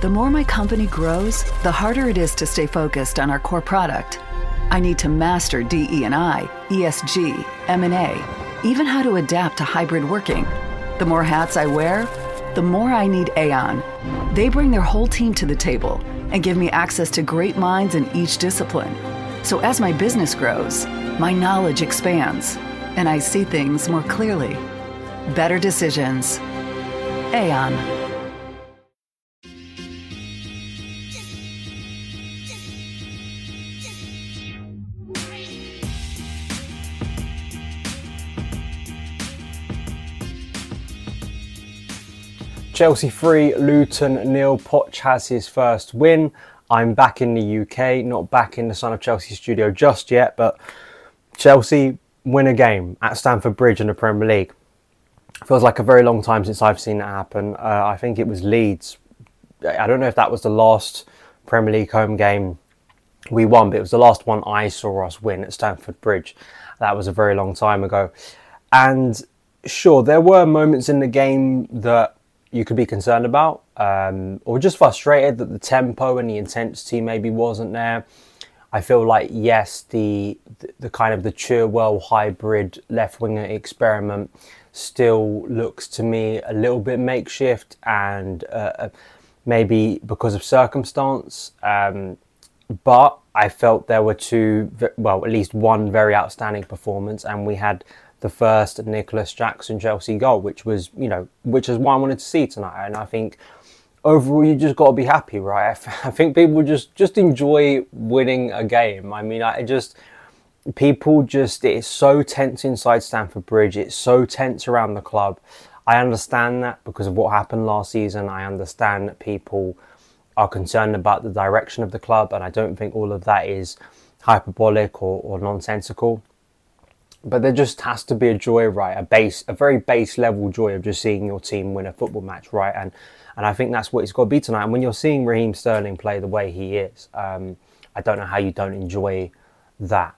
The more my company grows, the harder it is to stay focused on our core product. I need to master DE&I, ESG, M&A, even how to adapt to hybrid working. The more hats I wear, the more I need Aon. They bring their whole team to the table and give me access to great minds in each discipline. So as my business grows, my knowledge expands and I see things more clearly. Better decisions. Aon. Chelsea 3, Luton nil. Poch has his first win. I'm back in the UK, not back in the Son of Chelsea studio just yet, but Chelsea win a game at Stamford Bridge in the Premier League. Feels like a very long time since I've seen that happen. Uh, I think it was Leeds. I don't know if that was the last Premier League home game we won, but it was the last one I saw us win at Stamford Bridge. That was a very long time ago. And sure, there were moments in the game that you could be concerned about, um, or just frustrated that the tempo and the intensity maybe wasn't there. I feel like yes, the the, the kind of the Chilwell hybrid left winger experiment still looks to me a little bit makeshift and uh, uh, maybe because of circumstance. Um, but I felt there were two, well, at least one very outstanding performance, and we had the first Nicolas Jackson Chelsea goal, which was, you know, which is what I wanted to see tonight. And I think overall, you just got to be happy, right? I think people just just enjoy winning a game. I mean, I just people just it's so tense inside Stamford Bridge. It's so tense around the club. I understand that because of what happened last season. I understand that people are concerned about the direction of the club, and I don't think all of that is hyperbolic or, or nonsensical but there just has to be a joy, right? A base, a very base level joy of just seeing your team win a football match, right? And and I think that's what it's got to be tonight. And when you're seeing Raheem Sterling play the way he is, um, I don't know how you don't enjoy that.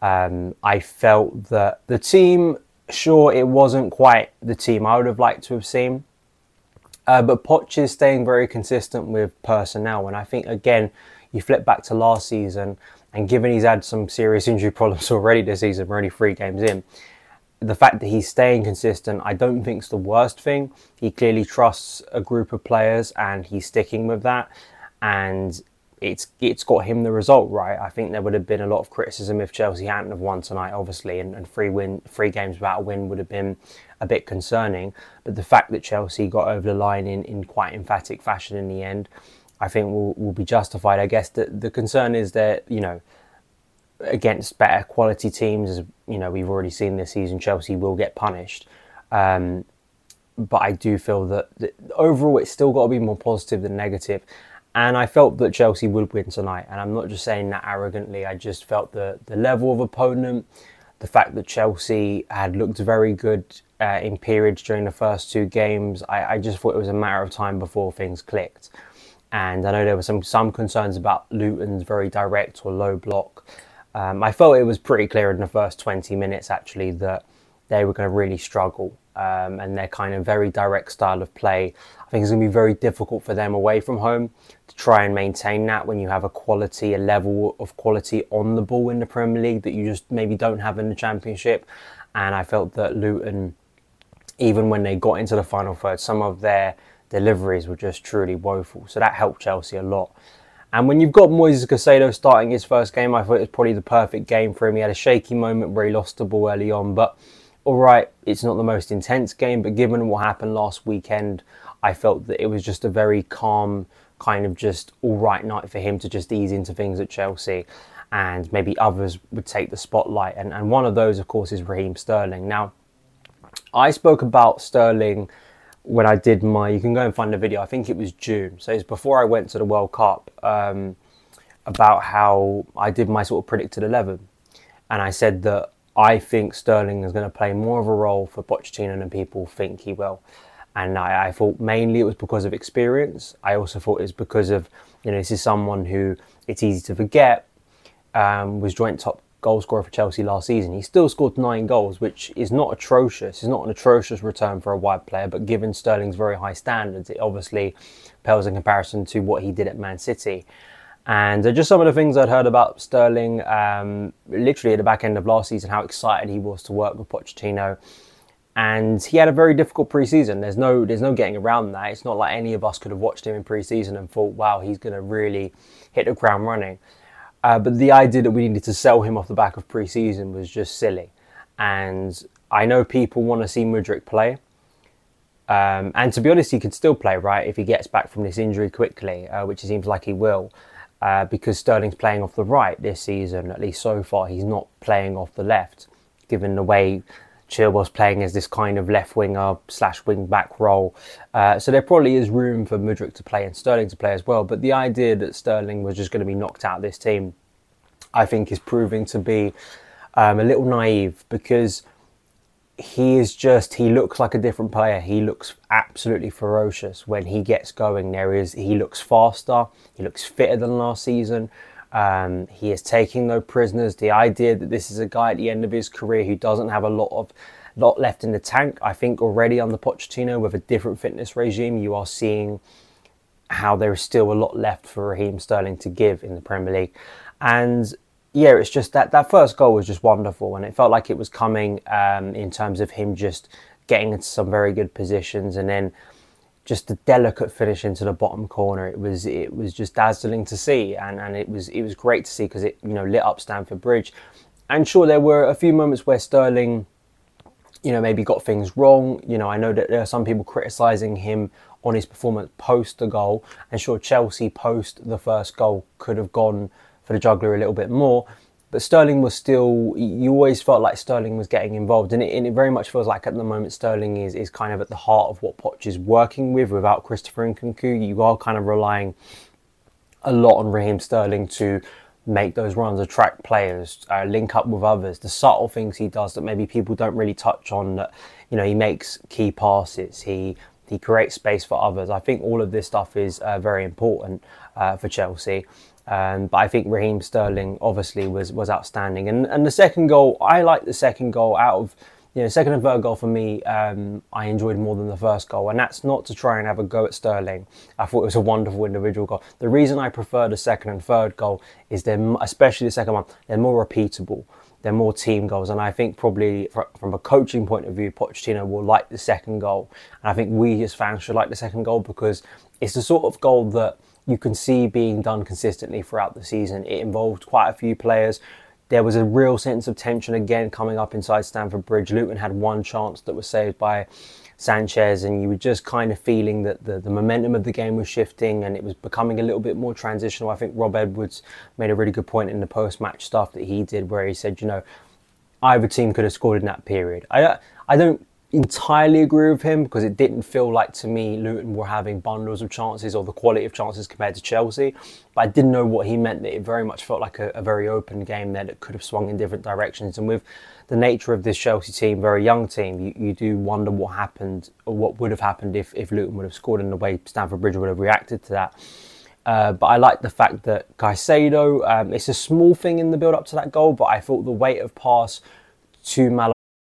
Um, I felt that the team, sure, it wasn't quite the team I would have liked to have seen. Uh, but Poch is staying very consistent with personnel. And I think, again, you flip back to last season, and given he's had some serious injury problems already this season, we're only three games in, the fact that he's staying consistent, I don't think is the worst thing. He clearly trusts a group of players and he's sticking with that. And it's it's got him the result right. I think there would have been a lot of criticism if Chelsea hadn't have won tonight, obviously, and, and three win three games without a win would have been a bit concerning. But the fact that Chelsea got over the line in, in quite emphatic fashion in the end, I think will, will be justified. I guess the, the concern is that, you know, against better quality teams, as you know, we've already seen this season, Chelsea will get punished. Um, but I do feel that, that overall it's still got to be more positive than negative. And I felt that Chelsea would win tonight. And I'm not just saying that arrogantly. I just felt the, the level of opponent, the fact that Chelsea had looked very good uh, in periods during the first two games. I, I just thought it was a matter of time before things clicked. And I know there were some, some concerns about Luton's very direct or low block. Um, I felt it was pretty clear in the first 20 minutes actually that they were going to really struggle. Um, and their kind of very direct style of play, I think it's going to be very difficult for them away from home to try and maintain that when you have a quality, a level of quality on the ball in the Premier League that you just maybe don't have in the Championship. And I felt that Luton, even when they got into the final third, some of their deliveries were just truly woeful. So that helped Chelsea a lot. And when you've got Moises Caicedo starting his first game, I thought it was probably the perfect game for him. He had a shaky moment where he lost the ball early on, but all right, it's not the most intense game. But given what happened last weekend, I felt that it was just a very calm, kind of just all right night for him to just ease into things at Chelsea. And maybe others would take the spotlight. And, and one of those, of course, is Raheem Sterling. Now, I spoke about Sterling when I did my, you can go and find the video. I think it was June, so it's before I went to the World Cup. Um, about how I did my sort of predicted eleven, and I said that I think Sterling is going to play more of a role for Pochettino than people think he will. And I, I, thought mainly it was because of experience. I also thought it's because of, you know, this is someone who it's easy to forget, um, was joint top goal scorer for Chelsea last season. He still scored nine goals, which is not atrocious. It's not an atrocious return for a wide player, but given Sterling's very high standards, it obviously pales in comparison to what he did at Man City. And just some of the things I'd heard about Sterling, um, literally at the back end of last season, how excited he was to work with Pochettino. And he had a very difficult preseason. There's no, there's no getting around that. It's not like any of us could have watched him in preseason and thought, wow, he's going to really hit the ground running. Uh, but the idea that we needed to sell him off the back of preseason was just silly. And I know people want to see Mudryk play. Um, and to be honest, he could still play, right, if he gets back from this injury quickly, uh, which it seems like he will uh, because Sterling's playing off the right this season, at least so far. He's not playing off the left, given the way Chilwell's playing as this kind of left winger slash wing back role. Uh, so there probably is room for Mudryk to play and Sterling to play as well. But the idea that Sterling was just going to be knocked out of this team, I think, is proving to be um, a little naive because he is just he looks like a different player he looks absolutely ferocious when he gets going there is he looks faster he looks fitter than last season um, he is taking no prisoners. The idea that this is a guy at the end of his career who doesn't have a lot of lot left in the tank i think already on the pochettino with a different fitness regime you are seeing how there is still a lot left for raheem sterling to give in the premier league. And yeah, it's just that that first goal was just wonderful, and it felt like it was coming um, in terms of him just getting into some very good positions, and then just a delicate finish into the bottom corner. It was it was just dazzling to see, and, and it was it was great to see because it you know lit up Stamford Bridge. And sure, there were a few moments where Sterling, you know, maybe got things wrong. You know, I know that there are some people criticising him on his performance post the goal, and sure, Chelsea post the first goal could have gone for the juggler a little bit more. But Sterling was still, you always felt like Sterling was getting involved. And it, and it very much feels like at the moment Sterling is, is kind of at the heart of what Poch is working with without Christopher and Nkunku. You are kind of relying a lot on Raheem Sterling to make those runs, attract players, uh, link up with others, the subtle things he does that maybe people don't really touch on. That you know, he makes key passes, he he creates space for others. I think all of this stuff is uh, very important uh, for Chelsea. Um, but I think Raheem Sterling obviously was was outstanding, and and the second goal, I like the second goal out of you know second and third goal for me. Um, I enjoyed more than the first goal, and that's not to try and have a go at Sterling. I thought it was a wonderful individual goal. The reason I prefer the second and third goal is they're especially the second one, they're more repeatable. They're more team goals, and I think probably from a coaching point of view, Pochettino will like the second goal, and I think we as fans should like the second goal because it's the sort of goal that you can see being done consistently throughout the season. It involved quite a few players. There was a real sense of tension again coming up inside Stamford Bridge. Luton had one chance that was saved by Sanchez, and you were just kind of feeling that the, the momentum of the game was shifting and it was becoming a little bit more transitional. I think Rob Edwards made a really good point in the post match stuff that he did, where he said, you know, either team could have scored in that period. I, I don't entirely agree with him because it didn't feel like to me Luton were having bundles of chances or the quality of chances compared to Chelsea. But I didn't know what he meant that it very much felt like a, a, very open game there that could have swung in different directions. And with the nature of this Chelsea team, very young team, you, you do wonder what happened or what would have happened if, if Luton would have scored in the way Stamford Bridge would have reacted to that. Uh, but I like the fact that Caicedo, um, it's a small thing in the build up to that goal, but I thought the weight of pass to Mal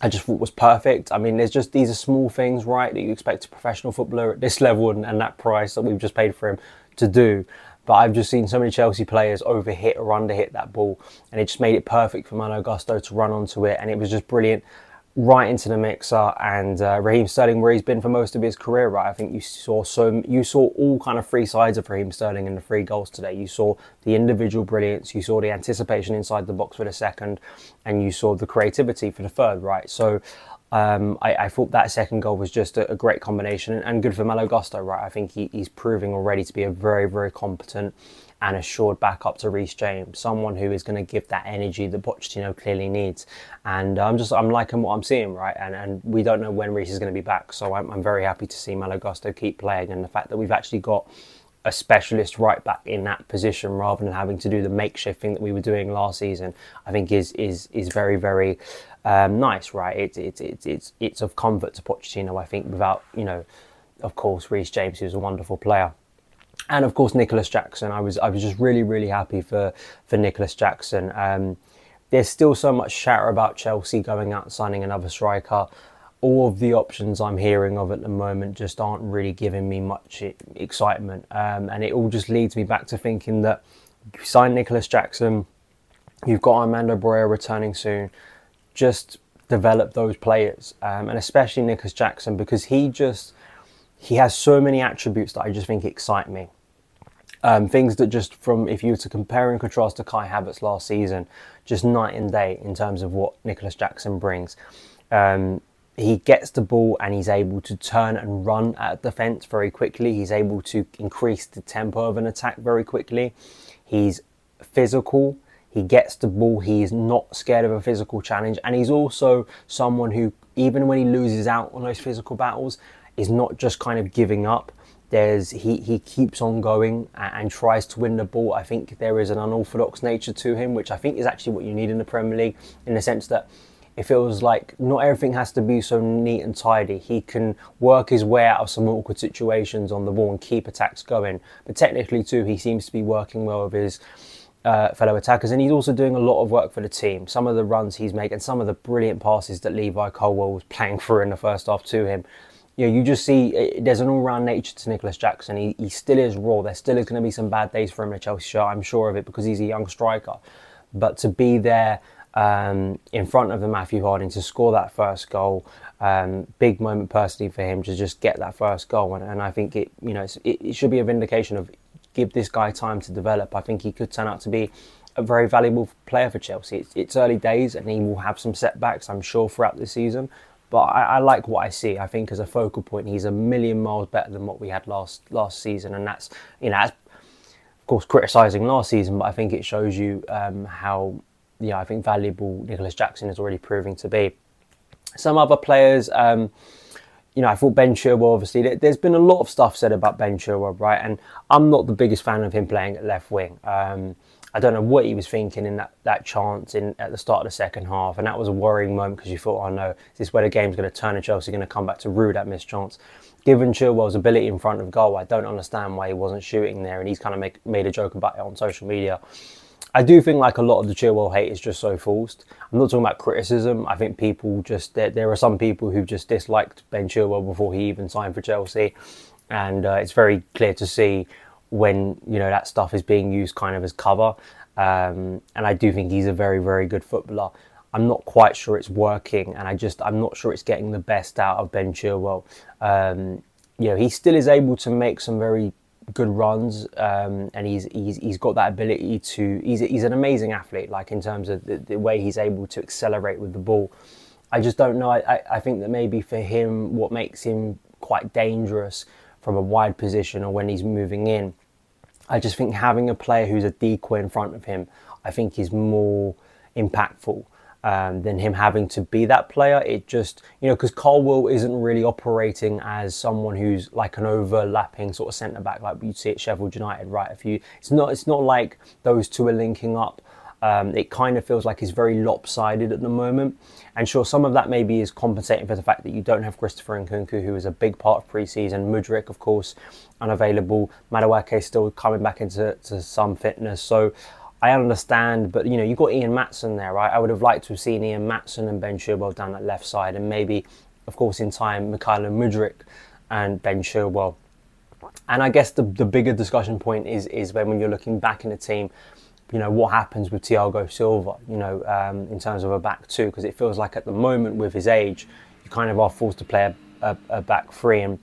I just thought was perfect. I mean, there's just these are small things, right, that you expect a professional footballer at this level and, and that price that we've just paid for him to do. But I've just seen so many Chelsea players overhit or underhit that ball, and it just made it perfect for Malo Gusto to run onto it, and it was just brilliant. Right into the mixer, and uh, Raheem Sterling, where he's been for most of his career, right? I think you saw so you saw all kind of three sides of Raheem Sterling in the three goals today. You saw the individual brilliance, you saw the anticipation inside the box for the second, and you saw the creativity for the third, right? So. Um, I, I, thought that second goal was just a, a great combination and, and, good for Malo Gusto, right? I think he, he's proving already to be a very, very competent and assured backup to Reece James, someone who is going to give that energy that Pochettino clearly needs. And I'm just I'm liking what I'm seeing, right? And and we don't know when Reece is going to be back, so I'm, I'm very happy to see Malo Gusto keep playing, and the fact that we've actually got a specialist right back in that position rather than having to do the makeshift thing that we were doing last season, I think is is is very very um, nice, right? It's it's it's it's it's of comfort to Pochettino, I think, without you know, of course, Reece James, who's a wonderful player and of course Nicolas Jackson. I was I was just really really happy for for Nicolas Jackson. Um, there's still so much chatter about Chelsea going out and signing another striker. All of the options I'm hearing of at the moment just aren't really giving me much excitement, um, and it all just leads me back to thinking that you sign Nicolas Jackson, you've got Armando Broja returning soon. Just develop those players, um, and especially Nicolas Jackson because he just he has so many attributes that I just think excite me. Um, things that just from if you were to compare and contrast to Kai Havertz last season, just night and day in terms of what Nicolas Jackson brings. Um, he gets the ball and he's able to turn and run at defence very quickly. He's able to increase the tempo of an attack very quickly. He's physical. He gets the ball. He's not scared of a physical challenge. And he's also someone who, even when he loses out on those physical battles, is not just kind of giving up. There's he, he keeps on going and, and tries to win the ball. I think there is an unorthodox nature to him, which I think is actually what you need in the Premier League, in the sense that if it feels like not everything has to be so neat and tidy. He can work his way out of some awkward situations on the ball and keep attacks going. But technically, too, he seems to be working well with his uh, fellow attackers, and he's also doing a lot of work for the team. Some of the runs he's making, some of the brilliant passes that Levi Colwill was playing through in the first half to him you know, you just see uh, there's an all-round nature to Nicolas Jackson. He, he still is raw. There still is going to be some bad days for him in a Chelsea shirt. I'm sure of it because he's a young striker. But to be there um, in front of the Matthew Harding to score that first goal, um, big moment personally for him to just get that first goal. And, and I think it, you know, it, it should be a vindication of give this guy time to develop. I think he could turn out to be a very valuable player for Chelsea. It's, it's, early days and he will have some setbacks, I'm sure, throughout the season. But I, I, like what I see. I think as a focal point, he's a million miles better than what we had last last season, and that's you know, of course, criticising last season, but I think it shows you um, how yeah, I think valuable Nicolas Jackson is already proving to be. Some other players. Um, you know, I thought Ben Chilwell, obviously, there's been a lot of stuff said about Ben Chilwell, right? And I'm not the biggest fan of him playing at left wing. Um, I don't know what he was thinking in that, that chance in at the start of the second half, and that was a worrying moment because you thought, oh no, is this where the game's going to turn and Chelsea going to come back to rue that missed chance? Given Chilwell's ability in front of goal, I don't understand why he wasn't shooting there, and he's kind of make, made a joke about it on social media. I do think like a lot of the Chilwell hate is just so forced. I'm not talking about criticism. I think people just there, there are some people who just disliked Ben Chilwell before he even signed for Chelsea, and uh, it's very clear to see when you know that stuff is being used kind of as cover. Um, and I do think he's a very very good footballer. I'm not quite sure it's working, and I just I'm not sure it's getting the best out of Ben Chilwell. Um, you know, he still is able to make some very good runs, um, and he's, he's he's got that ability to. He's he's an amazing athlete, like in terms of the, the way he's able to accelerate with the ball. I just don't know. I, I think that maybe for him, what makes him quite dangerous from a wide position or when he's moving in. I just think having a player who's a decoy in front of him, I think is more impactful um, than him having to be that player. It just, you know, because Colwill isn't really operating as someone who's like an overlapping sort of centre back like you'd see at Sheffield United, right? If you, it's not, it's not like those two are linking up. Um, it kind of feels like it's very lopsided at the moment. And sure, some of that maybe is compensating for the fact that you don't have Christopher Nkunku, who is a big part of pre-season. Mudryk, of course, unavailable. Madueke still coming back into some fitness. So I understand, but you know, you've got Ian Maatsen there, right? I would have liked to have seen Ian Maatsen and Ben Chilwell down that left side, and maybe, of course, in time, Mykhailo Mudryk and Ben Chilwell. And I guess the, the bigger discussion point is is when, when you're looking back in the team, you know, what happens with Thiago Silva, you know, um, in terms of a back two, because it feels like at the moment with his age, you kind of are forced to play a, a, a back three. And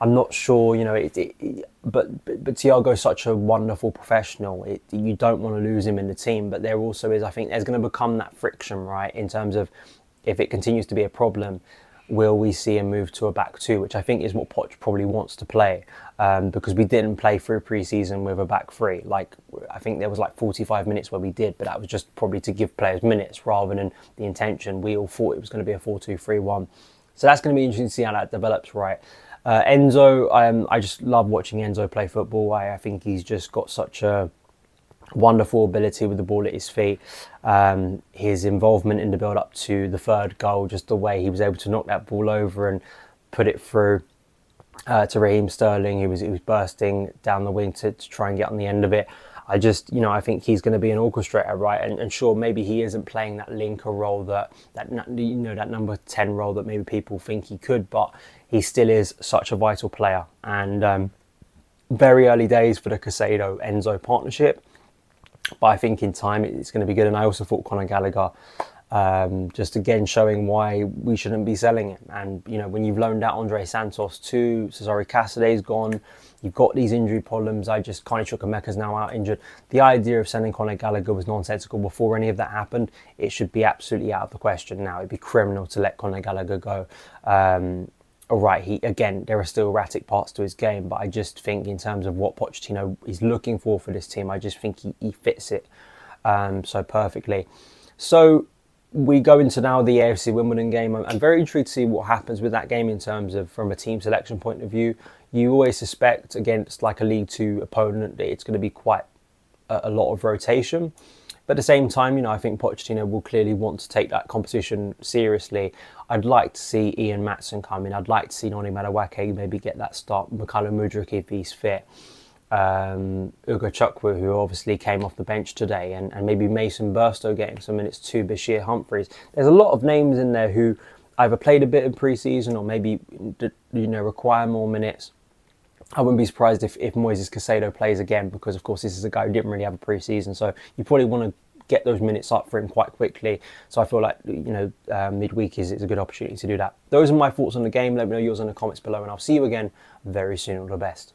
I'm not sure, you know, it, it, but, but but Thiago's such a wonderful professional. It, you don't want to lose him in the team, but there also is, I think, there's going to become that friction, right, in terms of if it continues to be a problem, will we see a move to a back two, which I think is what Poch probably wants to play, um, because we didn't play through pre-season with a back three. Like I think there was like 45 minutes where we did, but that was just probably to give players minutes rather than the intention. We all thought it was going to be a 4-2-3-1. So that's going to be interesting to see how that develops, right? Uh, Enzo, um, I just love watching Enzo play football. I, I think he's just got such a wonderful ability with the ball at his feet. Um, his involvement in the build up to the third goal, just the way he was able to knock that ball over and put it through uh, to Raheem Sterling, he was he was bursting down the wing to, to, try and get on the end of it. I just, you know, I think he's going to be an orchestrator, right? And, and sure, maybe he isn't playing that linker role that that you know that number ten role that maybe people think he could, but he still is such a vital player. And um, very early days for the Caicedo Enzo partnership but I think in time it's going to be good. And I also thought Conor Gallagher, um, just again showing why we shouldn't be selling him. And you know, when you've loaned out Andrey Santos too, Cesare Casadei's gone. You've got these injury problems. I just of Chukwuemeka's now out injured. The idea of sending Conor Gallagher was nonsensical before any of that happened. It should be absolutely out of the question now. It'd be criminal to let Conor Gallagher go. Um, all right, he again, there are still erratic parts to his game, but I just think in terms of what Pochettino is looking for for this team, I just think he, he fits it um, so perfectly. So we go into now the AFC Wimbledon game. I'm, very intrigued to see what happens with that game in terms of from a team selection point of view. You always suspect against like a League Two opponent that it's going to be quite a, a lot of rotation. But at the same time, you know, I think Pochettino will clearly want to take that competition seriously. I'd like to see Ian Maatsen come in. I'd like to see Noni Madueke maybe get that start. Mykhailo Mudryk if he's fit. Um, Ugochukwu, who obviously came off the bench today, and, and maybe Mason Burstow getting some minutes too, Bashir Humphreys. There's a lot of names in there who either played a bit in pre-season or maybe you know require more minutes. I wouldn't be surprised if, if Moises Caicedo plays again because, of course, this is a guy who didn't really have a pre-season. So you probably want to get those minutes up for him quite quickly. So I feel like, you know, uh, midweek is, is a good opportunity to do that. Those are my thoughts on the game. Let me know yours in the comments below, and I'll see you again very soon. All the best.